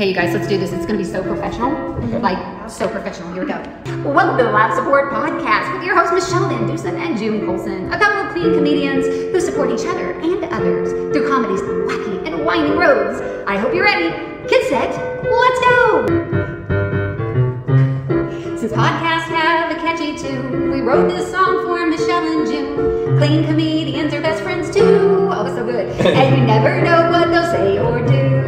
Okay, you guys, let's do this. It's going to be so professional. Like, so professional. Here we go. Welcome to the Laugh Support Podcast with your hosts, Michelle Van Dusen and June Colson, a couple of clean comedians who support each other and others through comedy's wacky and winding roads. I hope you're ready. Get set. Let's go. Since podcasts have a catchy tune, we wrote this song for Michelle and June. Clean comedians are best friends too. Oh, so good. And you never know what they'll say or do.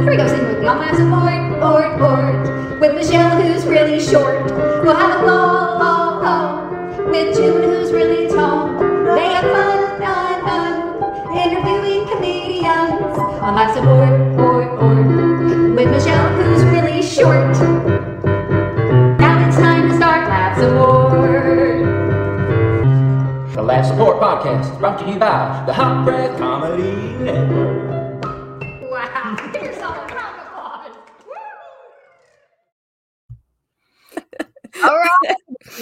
Here we go, sing with me. On my support, port, port. With Michelle, who's really short. We'll have a ball, ball, ball. With June, who's really tall. They have fun, fun, fun. Interviewing comedians. On my support, port, port. With Michelle, who's really short. Now it's time to start Laugh Support. The Laugh Support Podcast is brought to you by the Hot Breath Comedy Network.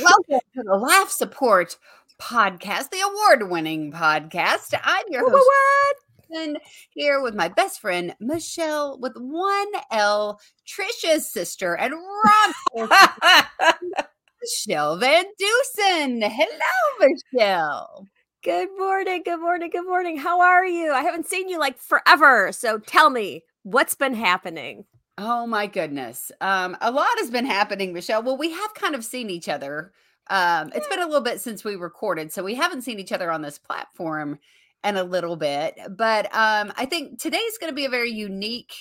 Welcome to the Laugh Support Podcast, the award winning podcast. I'm your host, and here with my best friend, Michelle, with one L, Trisha's sister, and Rob, Michelle Van Dusen. Hello, Michelle. Good morning, good morning, good morning. How are you? I haven't seen you like forever. So tell me, what's been happening? Oh my goodness. Um, a lot has been happening, Michelle. Well, we have kind of seen each other. Um, it's been a little bit since we recorded, so we haven't seen each other on this platform in a little bit. But um, I think today's going to be a very unique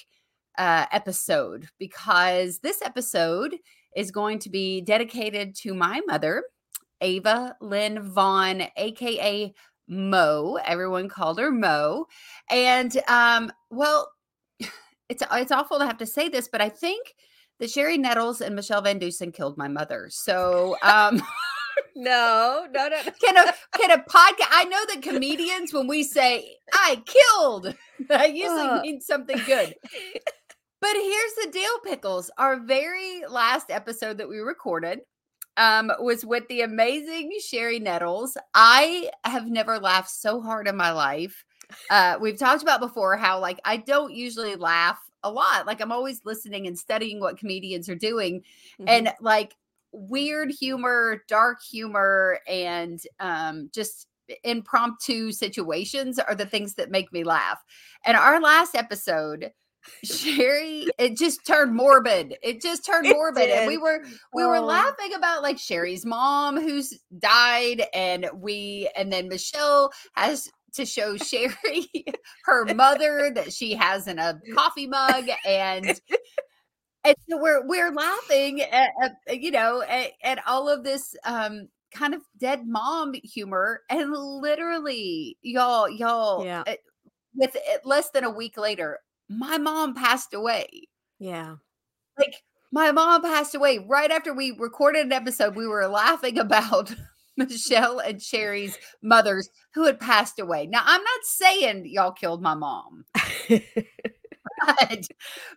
uh, episode because this episode is going to be dedicated to my mother, Ava Lynn Vaughn, aka Mo. Everyone called her Mo. And um, well, it's it's awful to have to say this, but I think that Sherry Nettles and Michelle Van Dusen killed my mother. So um No, no, no. can a can a podcast I know that comedians when we say I killed, that usually means something good. But here's the deal, Pickles. Our very last episode that we recorded um, was with the amazing Sherry Nettles. I have never laughed so hard in my life. Uh, we've talked about before how like I don't usually laugh a lot. Like I'm always listening and studying what comedians are doing, Mhm. and like weird humor, dark humor, and um, just impromptu situations are the things that make me laugh. And our last episode, Sherry, it just turned morbid. It just turned It morbid, and we were we were Oh. laughing about like Sherry's mom who's died, and we and then Michelle has to show Sherry her mother that she has in a coffee mug, and and so we're we're laughing at, at you know at, at all of this um kind of dead mom humor, and literally y'all y'all Yeah. uh, with it less than a week later, my mom passed away Yeah. like my mom passed away right after we recorded an episode we were laughing about michelle and sherry's mothers who had passed away now i'm not saying y'all killed my mom but,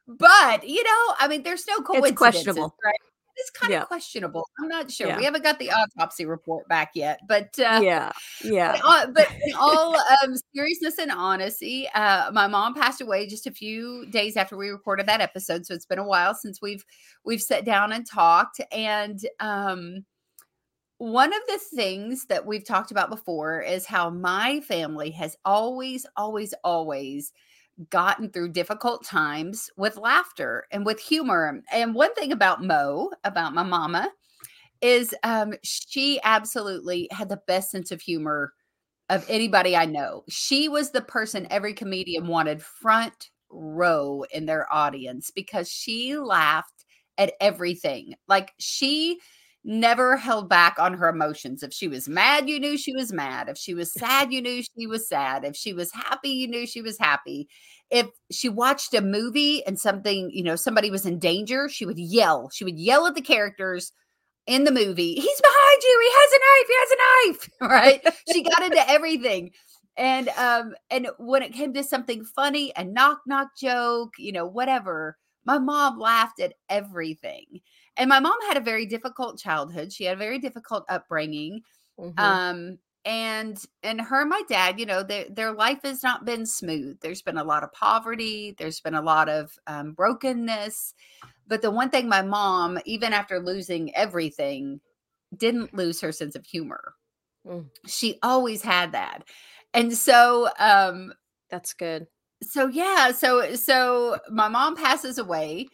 but you know i mean there's no coincidence It's questionable. right it's kind Yeah. of questionable i'm not sure Yeah. we haven't got the autopsy report back yet but uh yeah. Yeah. but, uh, but in all um, seriousness and honesty, uh, my mom passed away just a few days after we recorded that episode. So it's been a while since we've we've sat down and talked. And um, one of the things that we've talked about before is how my family has always, always, always gotten through difficult times with laughter and with humor. And one thing about Mo, about my mama, is um, she absolutely had the best sense of humor of anybody I know. She was the person every comedian wanted front row in their audience because she laughed at everything. Like she never held back on her emotions. If she was mad, you knew she was mad. If she was sad, you knew she was sad. If she was happy, you knew she was happy. If she watched a movie and something, you know, somebody was in danger, she would yell. She would yell at the characters in the movie, he's behind you, he has a knife, he has a knife. Right. she got into everything. And um, and when it came to something funny, a knock knock joke, you know, whatever, my mom laughed at everything. And my mom had a very difficult childhood. She had a very difficult upbringing. Mhm. Um, and and her and my dad you know their their life has not been smooth there's been a lot of poverty there's been a lot of um, brokenness but the one thing my mom even after losing everything didn't lose her sense of humor Mm. she always had that and so um That's good. so yeah so so my mom passes away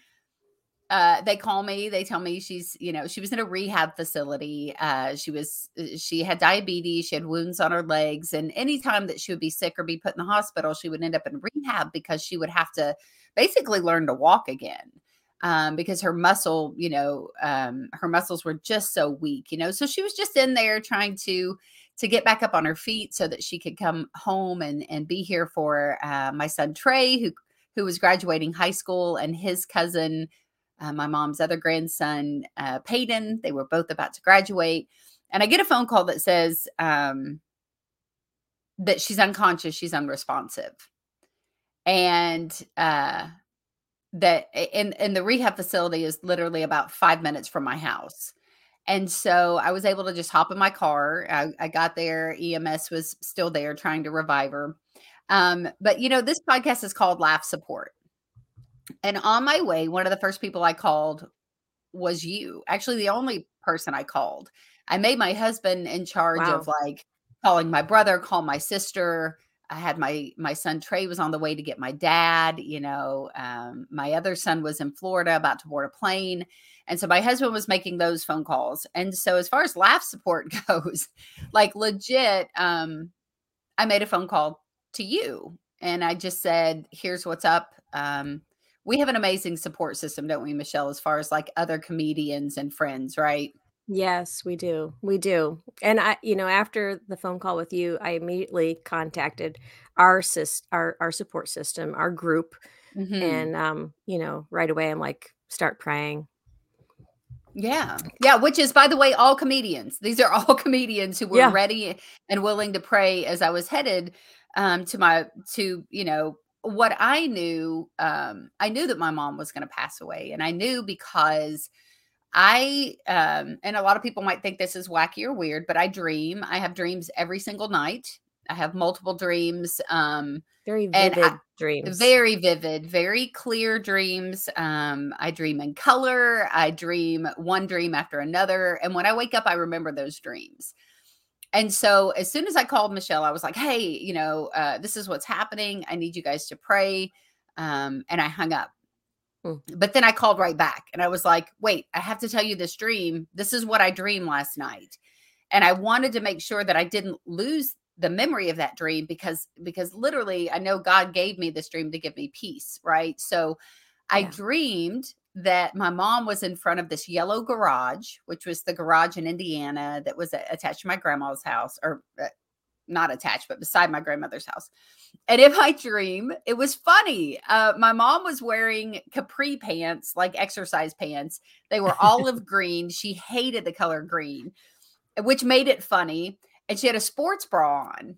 uh they call me they tell me she's you know she was in a rehab facility uh she was uh, she had diabetes she had wounds on her legs and anytime that she would be sick or be put in the hospital she would end up in rehab because she would have to basically learn to walk again um because her muscle you know um her muscles were just so weak you know so she was just in there trying to to get back up on her feet so that she could come home and and be here for uh, my son Trey who who was graduating high school and his cousin uh, my mom's other grandson uh, Peyton they were both about to graduate and I get a phone call that says um, that she's unconscious she's unresponsive and uh that in in the rehab facility is literally about five minutes from my house and so I was able to just hop in my car. I, I got there. EMS was still there trying to revive her. Um, but you know, this podcast is called Laugh Support. And on my way, one of the first people I called was you. Actually, the only person I called. I made my husband in charge Wow. of like calling my brother, call my sister. I had my my son Trey was on the way to get my dad. You know, um, my other son was in Florida about to board a plane. And so my husband was making those phone calls. And so as far as laugh support goes, like legit, um, I made a phone call to you and I just said, here's what's up. Um, we have an amazing support system, don't we, Michelle, as far as like other comedians and friends, right? Yes, we do. We do. And I, you know, after the phone call with you, I immediately contacted our sys- our our support system, our group, Mhm. and um, you know, right away I'm like, start praying. Yeah. Yeah. Which is, by the way, all comedians. These are all comedians who were Yeah. ready and willing to pray as I was headed um, to my, to, you know, what I knew. Um, I knew that my mom was going to pass away. And I knew because I, um, and a lot of people might think this is wacky or weird, but I dream. I have dreams every single night. I have multiple dreams. Um, Very vivid I- dreams. very vivid, very clear dreams. Um, I dream in color. I dream one dream after another. And when I wake up, I remember those dreams. And so as soon as I called Michelle, I was like, hey, you know, uh, this is what's happening. I need you guys to pray. Um, and I hung up. Hmm. But then I called right back and I was like, wait, I have to tell you this dream. This is what I dreamed last night. And I wanted to make sure that I didn't lose the memory of that dream because because literally I know God gave me this dream to give me peace, right? So I Yeah. dreamed that my mom was in front of this yellow garage, which was the garage in Indiana that was attached to my grandma's house or uh, not attached but beside my grandmother's house. And in my dream, it was funny. Uh, my mom was wearing capri pants, like exercise pants. They were olive green. She hated the color green, which made it funny and she had a sports bra on.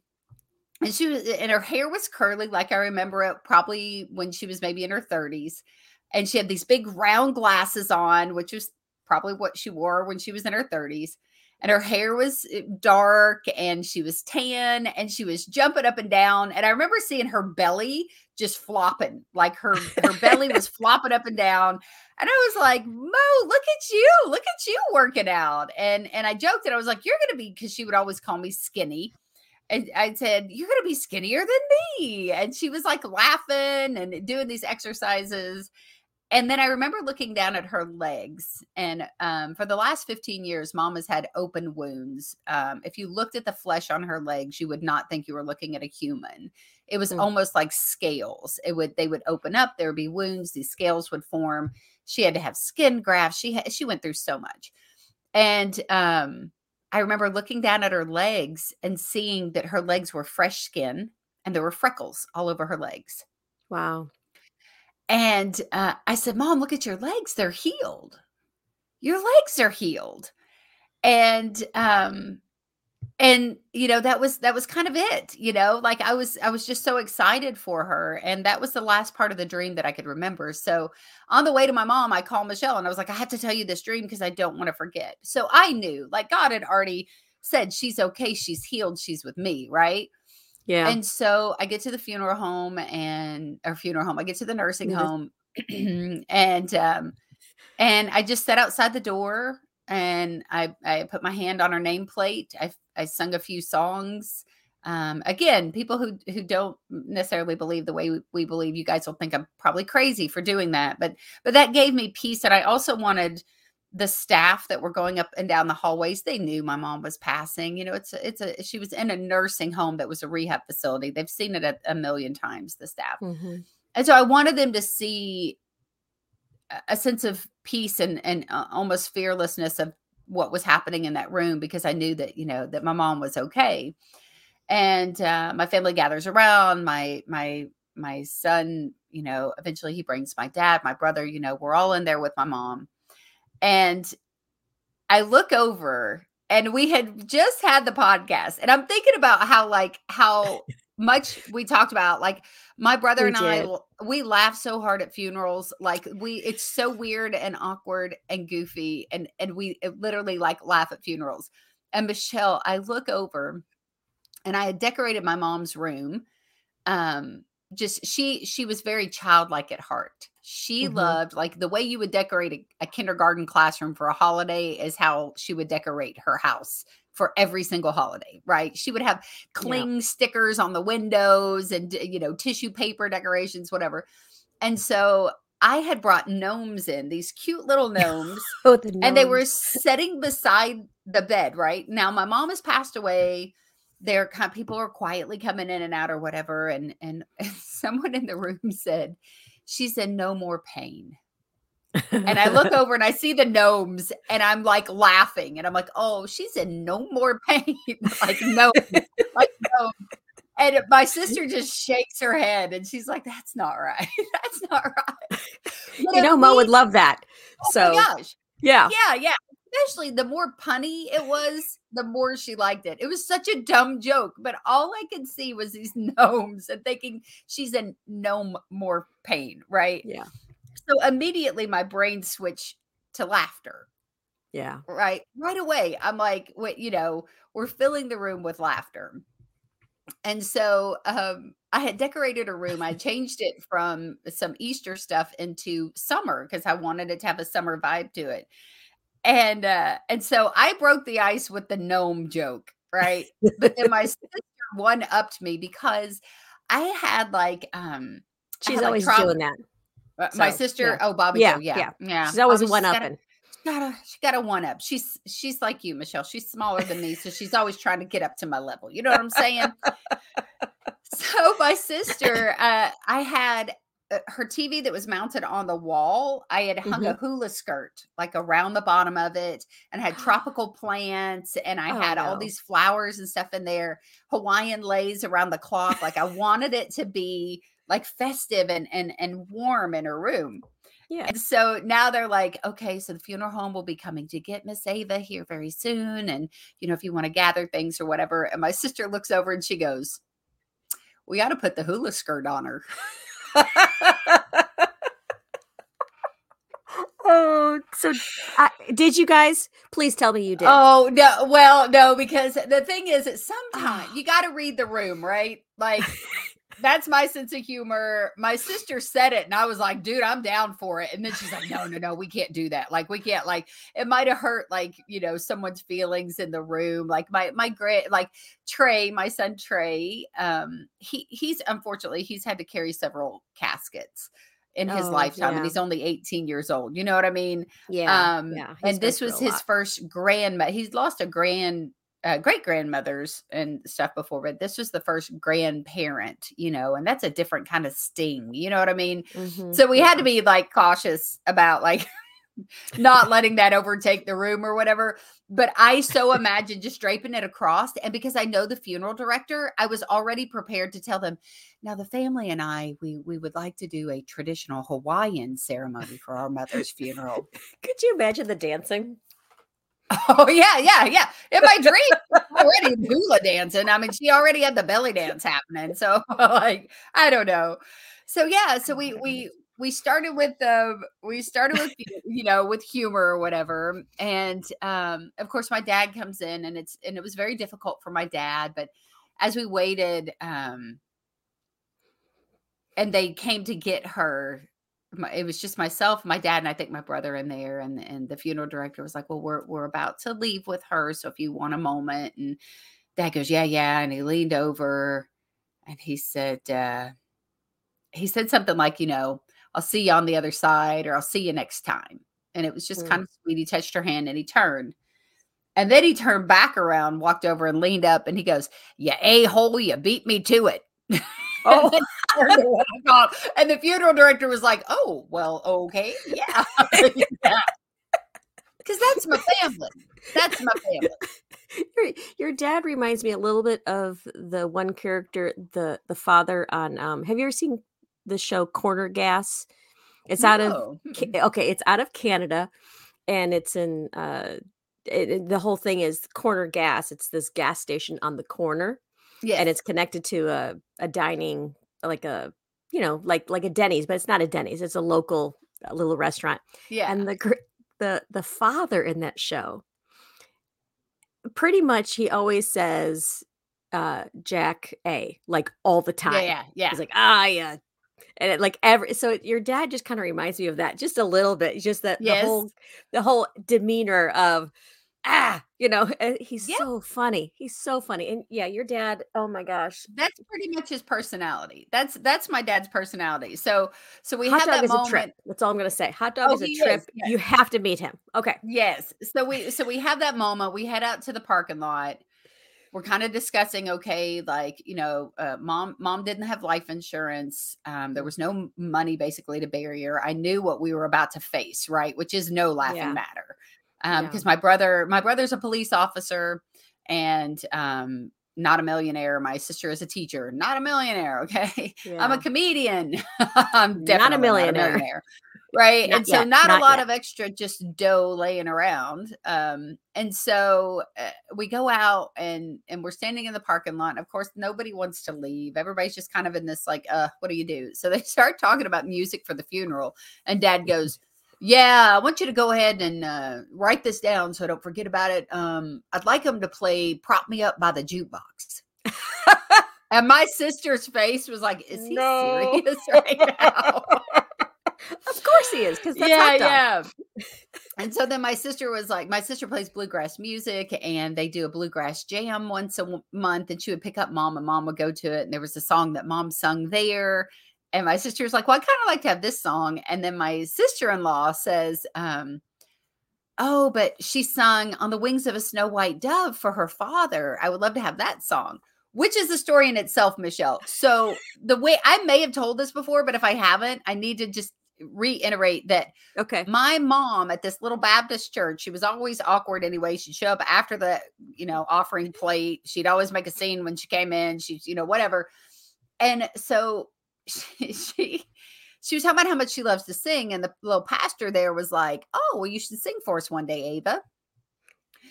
And she was and her hair was curly, like I remember it probably when she was maybe in her 30s. And she had these big round glasses on, which was probably what she wore when she was in her 30s. And her hair was eh, dark and she was tan and she was jumping up and down. And I remember seeing her belly just flopping, like her her belly was flopping up and down. And I was like, Mo, look at you. Look at you working out. And and I joked and I was like, You're gonna be because she would always call me skinny. And I said, You're gonna be skinnier than me. And she was like laughing and doing these exercises. And then I remember looking down at her legs. And um, for the last 15 years, mom has had open wounds. Um, if you looked at the flesh on her legs, you would not think you were looking at a human. It was Mm. almost like scales. It would they would open up, there would be wounds, these scales would form. She had to have skin grafts. She had, she went through so much. And um, I remember looking down at her legs and seeing that her legs were fresh skin and there were freckles all over her legs. Wow. And uh, I said, Mom, look at your legs. They're healed. Your legs are healed. And um and you know that was that was kind of it you know like i was i was just so excited for her and that was the last part of the dream that i could remember so on the way to my mom i called michelle and i was like i have to tell you this dream because i don't want to forget so i knew like god had already said she's okay, she's healed, she's with me, right? Yeah. And so I get to the funeral home and or funeral home. I get to the nursing Mhm. home and um and I just sat outside the door and I I put my hand on her nameplate. I I sung a few songs. Um again, people who who don't necessarily believe the way we, we believe, you guys will think I'm probably crazy for doing that. But but that gave me peace and I also wanted the staff that were going up and down the hallways they knew my mom was passing you know it's a, it's a she was in a nursing home that was a rehab facility they've seen it a, a million times the staff. Mhm. and so i wanted them to see a- a sense of peace and and uh, almost fearlessness of what was happening in that room because i knew that you know that my mom was okay. And uh, my family gathers around my my my son you know eventually he brings my dad my brother you know we're all in there with my mom and I look over and we had just had the podcast and I'm thinking about how like how much we talked about like my brother We and I did. l- we laugh so hard at funerals like we it's so weird and awkward and goofy and and we literally like laugh at funerals and Michelle I look over and I had decorated my mom's room um just she she was very childlike at heart she Mhm. loved like the way you would decorate a, a kindergarten classroom for a holiday is how she would decorate her house for every single holiday right? She would have cling stickers on the windows and you know tissue paper decorations whatever. And so i had brought gnomes in these cute little gnomes Oh, the and they were gnomes. sitting beside the bed right? Now my mom has passed away. They're kind people are quietly coming in and out or whatever and and, someone in the room said she said no more pain and i look over and i see the gnomes and i'm like laughing and i'm like oh she said no more pain like no like no and my sister just shakes her head and she's like that's not right that's not right But you know, Mo would love that. oh So yeah. yeah, yeah. Especially the more punny it was, the more she liked it. It was such a dumb joke, but all I could see was these gnomes and thinking she's in no m- more pain, right? Yeah. So immediately my brain switched to laughter, Yeah. right? Right away. I'm like, what, you know, we're filling the room with laughter. And so um, I had decorated a room. I changed it from some Easter stuff into summer because I wanted it to have a summer vibe to it. And uh, and so I broke the ice with the gnome joke, right? but then my sister one upped me because I had like um She's like, always trout- doing that. uh, my So, sister, yeah. oh Bobby, Yeah, yeah, yeah. yeah, She's always Bobby, one she's got a- upping. she got a she got a one up. She's she's like you, Michelle. She's smaller than me, so she's always trying to get up to my level. You know what I'm saying? so my sister, uh, I had her TV that was mounted on the wall. I had hung a Mm-hmm. hula skirt like around the bottom of it, and had tropical plants, and I Oh, had all these flowers and stuff in there. Hawaiian leis around the clock. Like I wanted it to be like festive and and and warm in her room. Yeah. And so now they're like, okay, so the funeral home will be coming to get Miss Ava here very soon. And, you know, if you want to gather things or whatever. And my sister looks over and she goes, we got to put the hula skirt on her. oh, so I, did you guys? Please tell me you did. Oh, no. Well, no, because the thing is that sometimes you got to read the room, right? Like, that's my sense of humor. My sister said it, and I was like, dude, I'm down for it. And then she's like, no, no, no, we can't do that. Like, we can't, like, it might have hurt, like, you know, someone's feelings in the room. Like, my, my great, like, Trey, my son Trey, um, he, he's unfortunately, he's had to carry several caskets in his Oh, lifetime, and he's only 18 years old. You know what I mean? yeah. um yeah. and this was his lot. first grandma he's lost a grand uh, great grandmothers and stuff before but this was the first grandparent you know and that's a different kind of sting you know what i mean Mhm. so we had to be like cautious about like not letting that overtake the room or whatever but i so imagine just draping it across and because i know the funeral director i was already prepared to tell them now the family and i we we would like to do a traditional hawaiian ceremony for our mother's funeral Could you imagine the dancing? Oh yeah, yeah, yeah. In my dream, already hula dancing. I mean, she already had the belly dance happening. So like, I don't know. So yeah, so we we we started with the we started with you know with humor or whatever and um of course my dad comes in and it's and it was very difficult for my dad but as we waited um and they came to get her my, it was just myself my dad and i think my brother in there and and the funeral director was like well we're we're about to leave with her so if you want a moment and dad goes yeah yeah and he leaned over and he said uh he said something like you know I'll see you on the other side or I'll see you next time. And it was just Mm. kind of sweet. He touched her hand and he turned. And then he turned back around, walked over and leaned up and he goes, You a hole, you beat me to it. Oh. and, then turned to walk off. And the funeral director was like, Oh, well, okay. Yeah. Because that's my family. That's my family. your, your dad reminds me a little bit of the one character, the the father on. Um, have you ever seen the show Corner Gas? It's out of No. Ca- okay, it's out of Canada, and it's in. Uh, it, the whole thing is Corner Gas. It's this gas station on the corner, yeah, and it's connected to a a dining, like a you know, like like a Denny's, but it's not a Denny's. It's a local a little restaurant yeah. and the the the father in that show pretty much he always says uh jack a like all the time yeah, yeah, yeah. he's like ah yeah and it, like every so your dad just kind of reminds me of that just a little bit just that Yes. the whole the whole demeanor of ah you know he's Yeah. so funny he's so funny and yeah your dad oh my gosh that's pretty much his personality. That's that's my dad's personality. So so we hot dog that is moment. a trip that's all i'm gonna say hot dog Oh, is a he is, trip yes. you have to meet him okay Yes. So we so we have that moment. We head out to the parking lot. We're kind of discussing, okay, like you know, uh, mom mom didn't have life insurance. Um, there was no money basically to bury her. I knew what we were about to face, right? Which is no laughing Yeah. matter. Um, Yeah. because my brother, my brother's a police officer, and um, not a millionaire. My sister is a teacher, not a millionaire. Okay. I'm a comedian. I'm definitely not a millionaire. Right. Not and so not, not a lot yet. of extra just dough laying around. Um, and so uh, we go out and and we're standing in the parking lot. And of course, nobody wants to leave. Everybody's just kind of in this like, uh, what do you do? So they start talking about music for the funeral. And dad goes, Yeah, I want you to go ahead and uh, write this down so I don't forget about it. Um, I'd like them to play Prop Me Up by the Jukebox. And my sister's face was like, "Is he No. serious right now?" Of course he is because that's yeah, hot dog. yeah. And so then my sister was like, my sister plays bluegrass music, and they do a bluegrass jam once a w- month, and she would pick up mom, and mom would go to it, and there was a song that mom sung there. And my sister was like, "Well, I kind of like to have this song." And then my sister-in-law says, um, "Oh, but she sung on the wings of a snow white dove for her father. I would love to have that song." Which is a story in itself, Michelle. So the way I may have told this before, but if I haven't, I need to just reiterate that Okay. my mom at this little Baptist church, she was always awkward anyway. She'd show up after the, you know, offering plate. She'd always make a scene when she came in. She's, you know, whatever. And so she, she she was talking about how much she loves to sing. And the little pastor there was like, Oh, well, you should sing for us one day, Ava.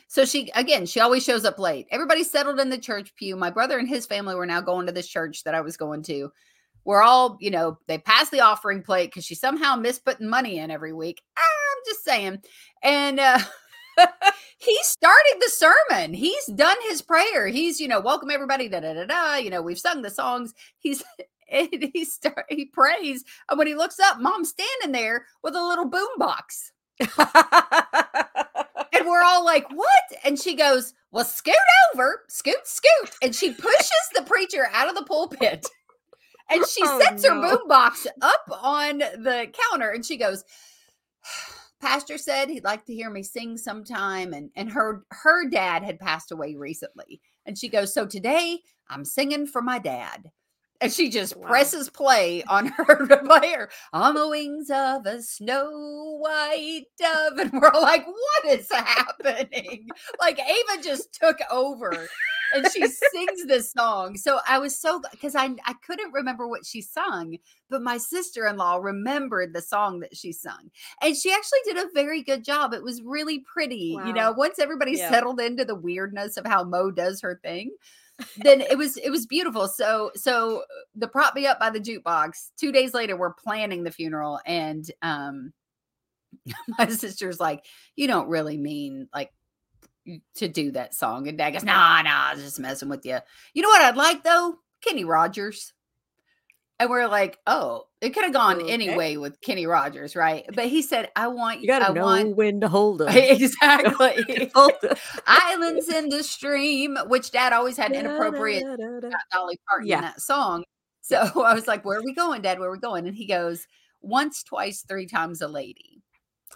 So she again, she always shows up late. Everybody settled in the church pew. My brother and his family were now going to this church that I was going to. We're all, you know, they passed the offering plate because she somehow missed putting money in every week. I'm just saying. And uh he started the sermon. He's done his prayer. He's, you know, welcome everybody, da da da da. You know, we've sung the songs. He's and he start he prays. And when he looks up, mom's standing there with a little boom box. And we're all like, what? And she goes, Well, scoot over, scoot, scoot. And she pushes the preacher out of the pulpit. And she Oh, sets her no. boombox up on the counter and she goes, Pastor said he'd like to hear me sing sometime. And and her her dad had passed away recently. And she goes, So today I'm singing for my dad. And she just Wow. presses play on her player on the wings of a snow white dove. And we're like, what is happening? Like Ava just took over and she sings this song. So I was so because I I couldn't remember what she sung, but my sister-in-law remembered the song that she sung. And she actually did a very good job. It was really pretty. You know, once everybody Yeah. settled into the weirdness of how Mo does her thing. then it was it was beautiful. So so the prop me up by the jukebox. Two days later, we're planning the funeral, and um, my sister's like, "You don't really mean like to do that song?" And Dad goes, "Nah, nah, I was just messing with you." You know what I'd like though, Kenny Rogers. And we're like, oh, it could have gone Okay. any way with Kenny Rogers, right? But he said, I want You gotta I know want when to hold them. exactly Hold 'em. islands in the stream, which Dad always had inappropriate Dolly Parton Yeah. in that song. So I was like, "Where are we going, Dad? Where are we going?" And he goes, "Once, twice, three times a lady."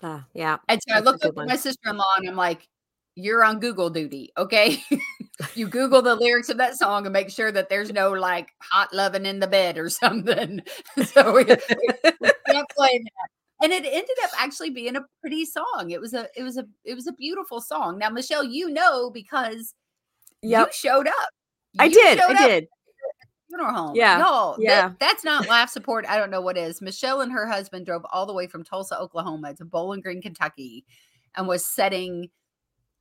Ah, yeah. And so I That's looked up at my sister-in-law and I'm like, "You're on Google duty, okay? you Google the lyrics of that song and make sure that there's no like hot loving in the bed or something." so we, we can't play that. And it ended up actually being a pretty song. It was a it was a it was a beautiful song. Now, Michelle, you know because Yep. you showed up. I did. I did. funeral home. Yeah, that- yeah. that's not laugh support. I don't know what is. Michelle and her husband drove all the way from Tulsa, Oklahoma to Bowling Green, Kentucky, and was sitting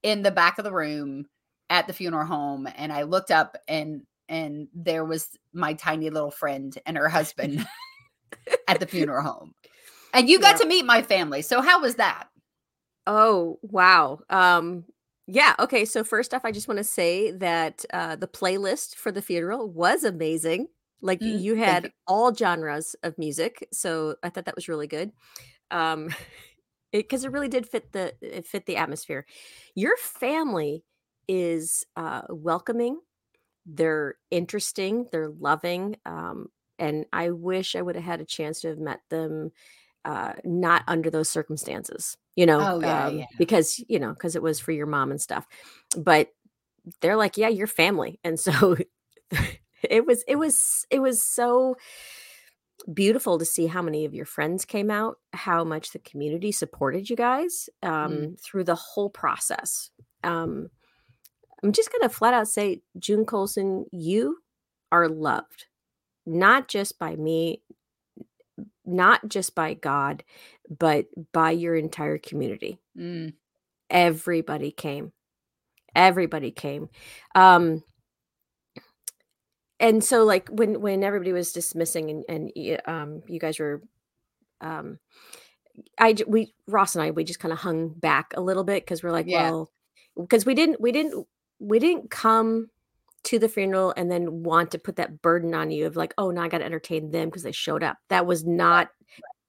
in the back of the room at the funeral home. And I looked up and and there was my tiny little friend and her husband at the funeral home. And you got Yeah. to meet my family. So how was that? Oh, wow. Um yeah, okay. So first off, I just want to say that uh the playlist for the funeral was amazing. Like Mm, you had you. all genres of music. So I thought that was really good. Um because it, really did fit the it fit the atmosphere. Your family is uh welcoming. They're interesting, they're loving. Um and I wish I would have had a chance to have met them uh not under those circumstances you know Oh, yeah, um, yeah. because you know because it was for your mom and stuff but they're like yeah you're family and so it was it was it was so beautiful to see how many of your friends came out how much the community supported you guys um Mm. through the whole process. Um i'm just gonna flat out say june colson you are loved not just by me not just by god but by your entire community. Mm, everybody came. Everybody came. Um and so like when when everybody was dismissing and and um you guys were um i we ross and i we just kind of hung back a little bit because we're like Yeah. well because we didn't we didn't we didn't come to the funeral and then want to put that burden on you of like oh now i got to entertain them because they showed up. That was not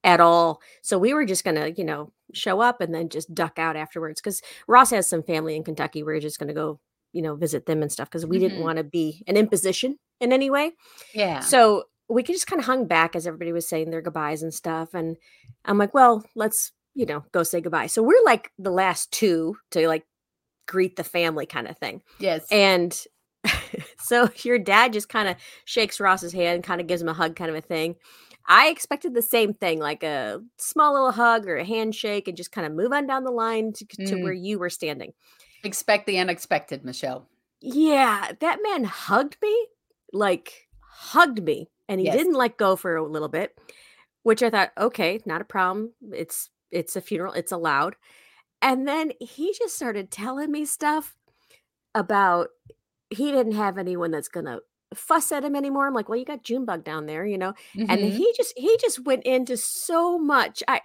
at all. So we were just gonna you know show up and then just duck out afterwards because ross has some family in kentucky. We're just gonna go you know visit them and stuff because we didn't Mhm. want to be an imposition in any way yeah. so we could just kind of hung back as everybody was saying their goodbyes and stuff. And I'm like, well, let's, you know, go say goodbye. So we're like the last two to like greet the family kind of thing. yes. And so your dad just kind of shakes Ross's hand, kind of gives him a hug, kind of a thing. I expected the same thing, like a small little hug or a handshake, and just kind of move on down the line to, to Mm. where you were standing. Expect the unexpected, Michelle. Yeah, that man hugged me, like hugged me, and he Yes. didn't let go for a little bit, which I thought, okay, not a problem. It's it's a funeral, it's allowed. And then he just started telling me stuff about he didn't have anyone that's gonna fuss at him anymore. I'm like, well, you got Junebug down there, you know. And Mhm. he just he just went into so much. I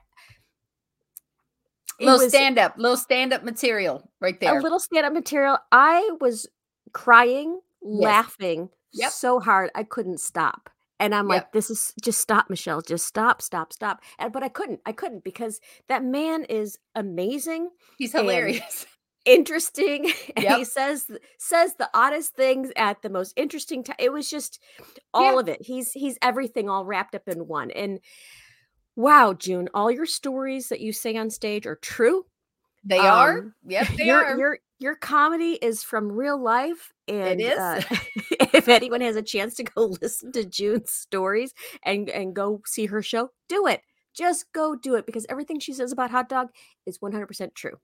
little was- stand up, little stand up material right there. a little stand-up material. I was crying, laughing Yep. so hard I couldn't stop. And I'm like, this is just stop, Michelle. Just stop, stop, stop. And but I couldn't. I couldn't because that man is amazing, He's hilarious. interesting. And Yep. he says says the oddest things at the most interesting time. It was just all Yeah. of it. He's he's everything all wrapped up in one. And wow, June, all your stories that you say on stage are true They are. um, Yep, they your are. your your comedy is from real life and is. uh, if anyone has a chance to go listen to june's stories and and go see her show do it just go do it because everything she says about hot dog is 100% true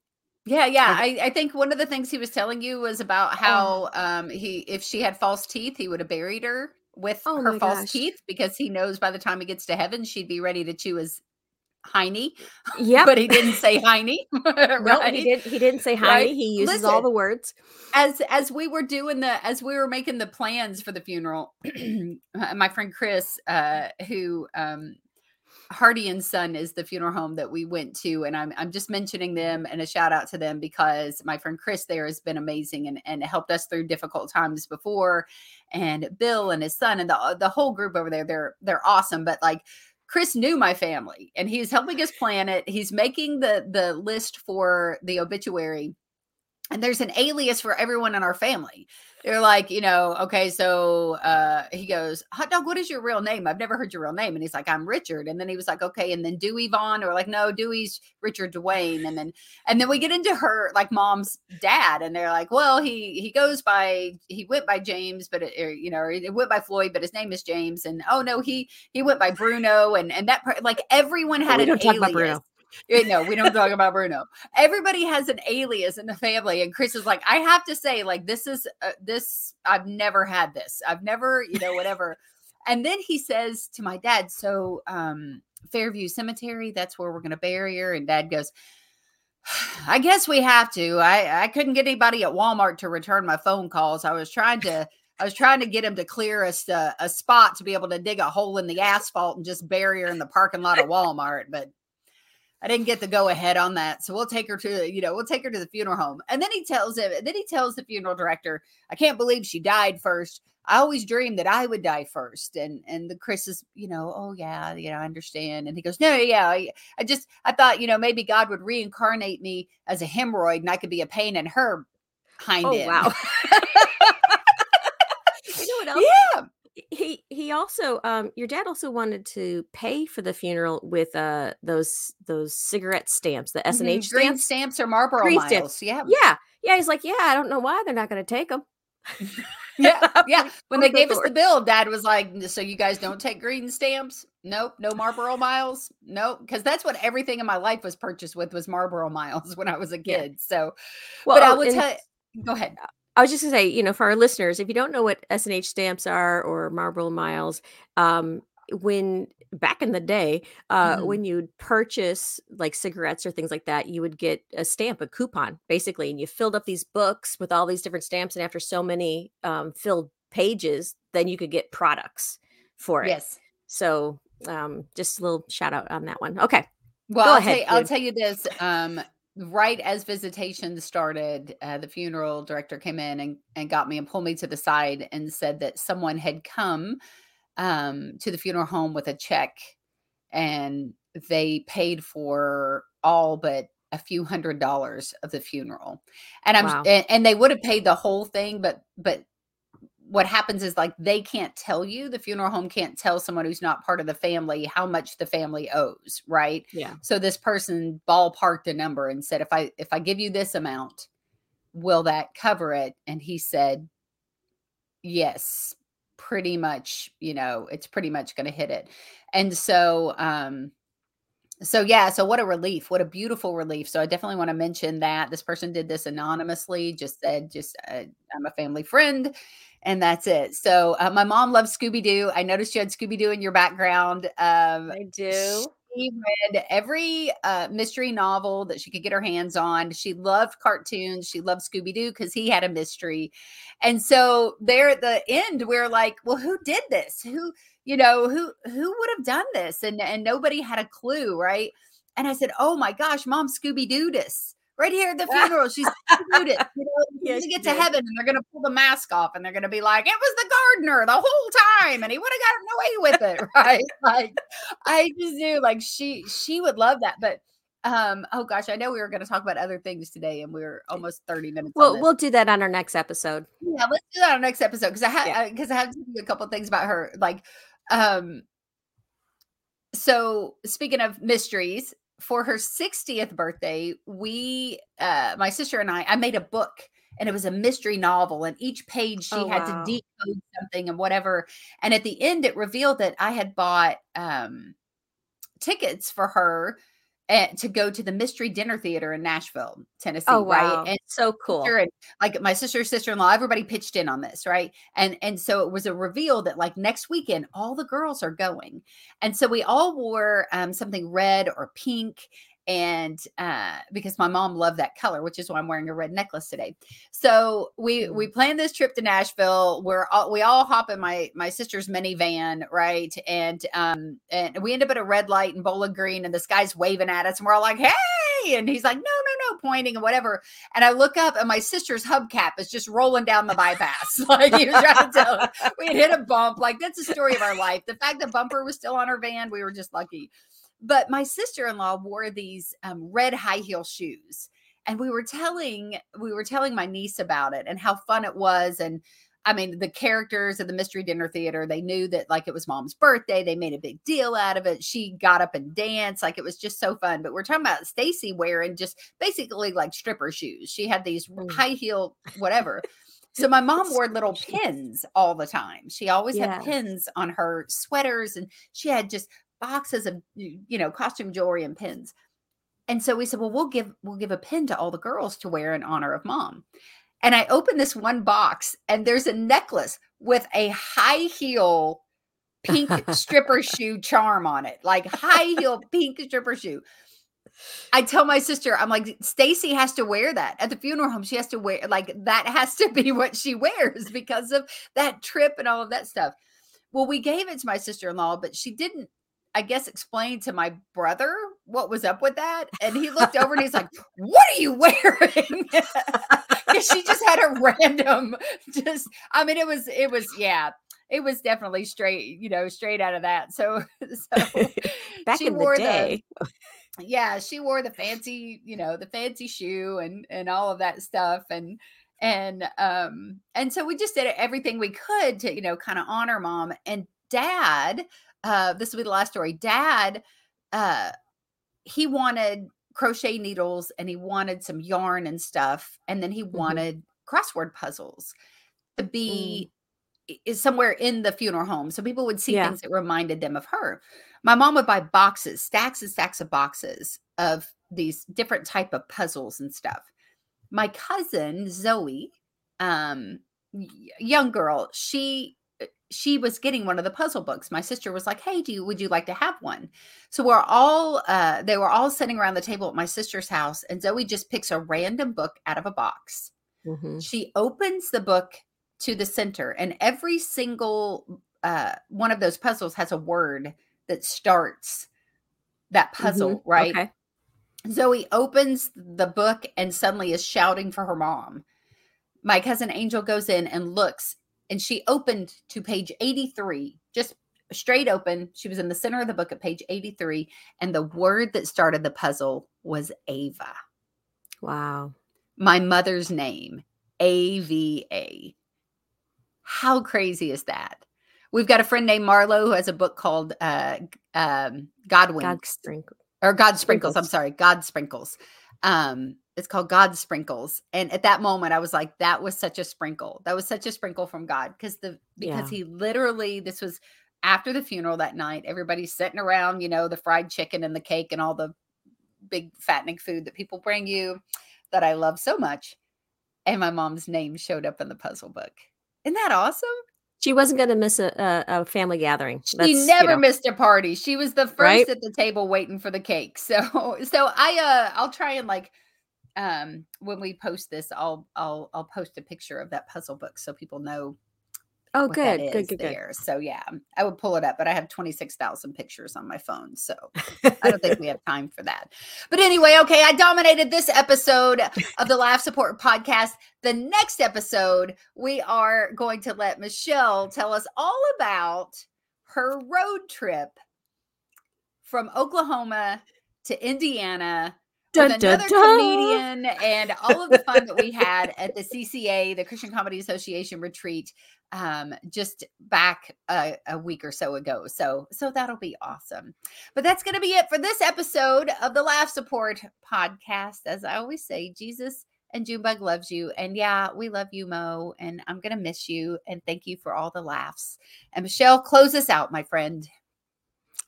yeah, yeah. I, I think one of the things he was telling you was Oh. about how um he if she had false teeth, he would have buried her with Oh her false gosh. teeth because he knows by the time he gets to heaven, she'd be ready to chew his Heine, Yeah, but he didn't say Heine. no, he didn't He didn't say hi. Right? He uses all the words. as as we were doing the as we were making the plans for the funeral my friend chris uh who um hardy and son is the funeral home that we went to and i'm i'm just mentioning them and a shout out to them because my friend chris there has been amazing and and helped us through difficult times before and bill and his son and the the whole group over there they're they're awesome but like Chris knew my family and he's helping us plan it. He's making the the list for the obituary and there's an alias for everyone in our family. They're like, you know, okay, so uh he goes, Hot dog, what is your real name? I've never heard your real name. And he's like, I'm Richard. And then he was like, okay, and then Dewey Vaughn, or like, no, Dewey's Richard Dwayne. And then and then we get into her like mom's dad, and they're like, well, he he goes by he went by James, but it, or, you know, it went by Floyd, but his name is James. And oh no, he he went by Bruno, and and that part, like everyone had We an alias. About no, we don't talk about Bruno. Everybody has an alias in the family, and Chris is like, I have to say, like, this is uh, this. I've never had this. I've never, you know, whatever. and then he says to my dad, "So, um, Fairview Cemetery, that's where we're going to bury her." And Dad goes, "I guess we have to. I I couldn't get anybody at Walmart to return my phone calls. I was trying to." I was trying to get him to clear us a, a spot to be able to dig a hole in the asphalt and just bury her in the parking lot of Walmart, but I didn't get the go ahead on that. So we'll take her to, you know, we'll take her to the funeral home. And then he tells him, then he tells the funeral director, I can't believe she died first. I always dreamed that I would die first. And and the Chris is, you know, oh yeah, you know, I understand. And he goes, No, yeah, I, I just I thought, you know, maybe God would reincarnate me as a hemorrhoid and I could be a pain in her hind Oh end. wow! you know what else? Yeah. He he also um your dad also wanted to pay for the funeral with uh those those cigarette stamps, the S and H Mhm. Green stamps. or Marlboro Green miles. stamps. Yeah. Yeah, yeah. He's like, yeah, I don't know why they're not going to take them. Yeah. Yeah. When they gave us the bill, dad was like, So you guys don't take green stamps? Nope. No Marlboro miles? Nope. Because that's what everything in my life was purchased with was Marlboro miles when I was a Yeah. kid. So Well, but I oh, and tell go ahead. I was just gonna say, you know, for our listeners, if you don't know what S and H stamps are or Marlboro Miles, um, when back in the day, uh, Mhm. when you'd purchase like cigarettes or things like that, you would get a stamp, a coupon, basically, and you filled up these books with all these different stamps, and after so many um, filled pages, then you could get products for it. Yes. So, um, just a little shout out on that one. Okay. Well, Go I'll, ahead, tell you, I'll tell you this. Um, right as visitation started, uh, the funeral director came in and, and got me and pulled me to the side and said that someone had come um, to the funeral home with a check and they paid for all but a few hundred dollars of the funeral and i'm Wow. and, and they would have paid the whole thing but but what happens is like they can't tell you the funeral home can't tell someone who's not part of the family how much the family owes right? Yeah. so this person ballparked a number and said if i if i give you this amount will that cover it? And he said yes pretty much you know it's pretty much going to hit it. And so um so yeah so what a relief what a beautiful relief so i definitely want to mention that this person did this anonymously just said just uh, i'm a family friend and that's it so uh, my mom loves scooby-doo i noticed you had scooby-doo in your background um I do. she read every uh, mystery novel that she could get her hands on. She loved cartoons. She loved Scooby Doo because he had a mystery. And so there at the end, we're like, well, who did this? Who, you know, who who would have done this? And and nobody had a clue, right? And I said, oh my gosh, mom, Scooby Doo this. Right here at the funeral, she's Scooby Doo. You know, Yes, get to did. heaven and they're gonna pull the mask off and they're gonna be like, it was the gardener the whole time, and he would have gotten away with it, right? Like I just knew like she she would love that. But um, oh gosh, I know we were gonna talk about other things today, and we we're almost 30 minutes. Well, we'll do that on our next episode. Yeah, let's do that on our next episode because I have Yeah. because I have to do a couple things about her. Like, um, so speaking of mysteries, for her 60th birthday, we, uh, my sister and I, I made a book and it was a mystery novel, and each page she Oh, had wow. to decode something and whatever. And at the end, it revealed that I had bought um tickets for her to go to the Mystery Dinner Theater in Nashville, Tennessee. Oh wow, right? And so cool. and like my sister, sister in law, everybody pitched in on this, right? And and so it was a reveal that like next weekend all the girls are going, and so we all wore um, something red or pink, and uh, because my mom loved that color, which is why I'm wearing a red necklace today. So we we Mm. planned this trip to Nashville. We're all, we all hop in my my sister's minivan, right? And um and we end up at a red light in Bowling Green, and this guy's waving at us, and we're all like, "Hey!" And he's like, "No, no, no," pointing and whatever. And I look up, and my sister's hubcap is just rolling down the bypass, like he was trying to tell. We hit a bump. Like that's the story of our life. The fact the bumper was still on our van, we were just lucky but my sister-in-law wore these um, red high heel shoes and we were telling we were telling my niece about it and how fun it was and i mean the characters of the mystery dinner theater they knew that like it was mom's birthday they made a big deal out of it she got up and danced like it was just so fun but we're talking about stacy wearing just basically like stripper shoes she had these Mm. high heel whatever so my mom wore little pins all the time she always Yeah. had pins on her sweaters and she had just boxes of you know costume jewelry and pins and so we said well we'll give we'll give a pin to all the girls to wear in honor of mom and i opened this one box and there's a necklace with a high heel pink stripper shoe charm on it like high heel pink stripper shoe I tell my sister, I'm like, Stacy has to wear that at the funeral home. She has to wear like that has to be what she wears because of that trip and all of that stuff. Well, we gave it to my sister-in-law, but she didn't, I guess, explain to my brother what was up with that. And he looked over and he's like, What are you wearing? Because she just had a random, just I mean, it was, it was, yeah, it was definitely straight, you know, straight out of that. So, so Back she in the wore the- day, yeah she wore the fancy you know the fancy shoe and and all of that stuff and and um and so we just did everything we could to you know kind of honor mom and dad uh this will be the last story. Dad uh he wanted crochet needles and he wanted some yarn and stuff and then he wanted crossword puzzles to be i- is somewhere in the funeral home so people would see Yeah. things that reminded them of her. My mom would buy boxes stacks and stacks of boxes of these different type of puzzles and stuff. My cousin zoe um young girl she she was getting one of the puzzle books my sister was like hey do you would you like to have one so we're all uh they were all sitting around the table at my sister's house and zoe just picks a random book out of a box Mhm. she opens the book to the center and every single uh, one of those puzzles has a word that starts that puzzle Mhm. right Okay. zoe opens the book and suddenly is shouting for her mom my cousin angel goes in and looks and she opened to page 83 just straight open she was in the center of the book at page 83 and the word that started the puzzle was ava Wow. my mother's name, AVA. How crazy is that? We've got a friend named Marlo who has a book called uh, um, God God Winks sprinkle. or God Sprinkles. I'm sorry, God Sprinkles. Um, it's called God Sprinkles. And at that moment, I was like, that was such a sprinkle. That was such a sprinkle from God because the because he literally this was after the funeral that night. Everybody's sitting around, you know, the fried chicken and the cake and all the big fattening food that people bring you that I love so much. And my mom's name showed up in the puzzle book. Isn't that awesome? She wasn't going to miss a, a, a family gathering. She That's, you never know, missed a party. She was the first Right? at the table waiting for the cake. So so I uh I'll try and like um when we post this I'll I'll I'll post a picture of that puzzle book so people know Oh, good, good, good, good. there. So yeah, I would pull it up, but I have 26,000 pictures on my phone. So I don't think we have time for that. But anyway, okay, I dominated this episode of the Laugh Support podcast. The next episode, we are going to let Michelle tell us all about her road trip from Oklahoma to Indiana Dun, with another dun. comedian and all of the fun that we had at the CCA, the Christian Comedy Association retreat, um, just back a, a week or so ago. So, so that'll be awesome. But that's going to be it for this episode of the Laugh Support podcast. As I always say, Jesus and Junebug loves you, and yeah, we love you, Mo. And I'm going to miss you. And thank you for all the laughs. And Michelle, close us out, my friend.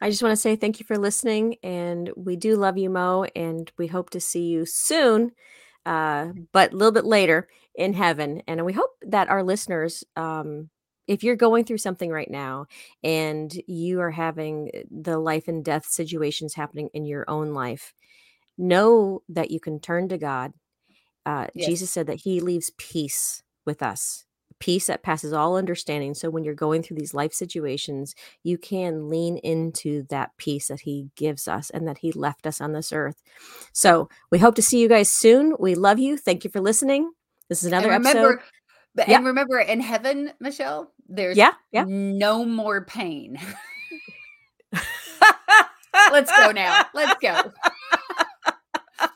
I just want to say thank you for listening, and we do love you, Mo, and we hope to see you soon, uh, but a little bit later in heaven. And we hope that our listeners, um, if you're going through something right now and you are having the life and death situations happening in your own life, know that you can turn to God. Uh, Yes. Jesus said that He leaves peace with us, peace that passes all understanding. So when you're going through these life situations, you can lean into that peace that He gives us and that He left us on this earth. So we hope to see you guys soon. We love you. Thank you for listening. This is another and episode. remember, but- Yeah. and remember, in heaven, Michelle, there's Yeah, yeah. no more pain. Let's go now. Let's go.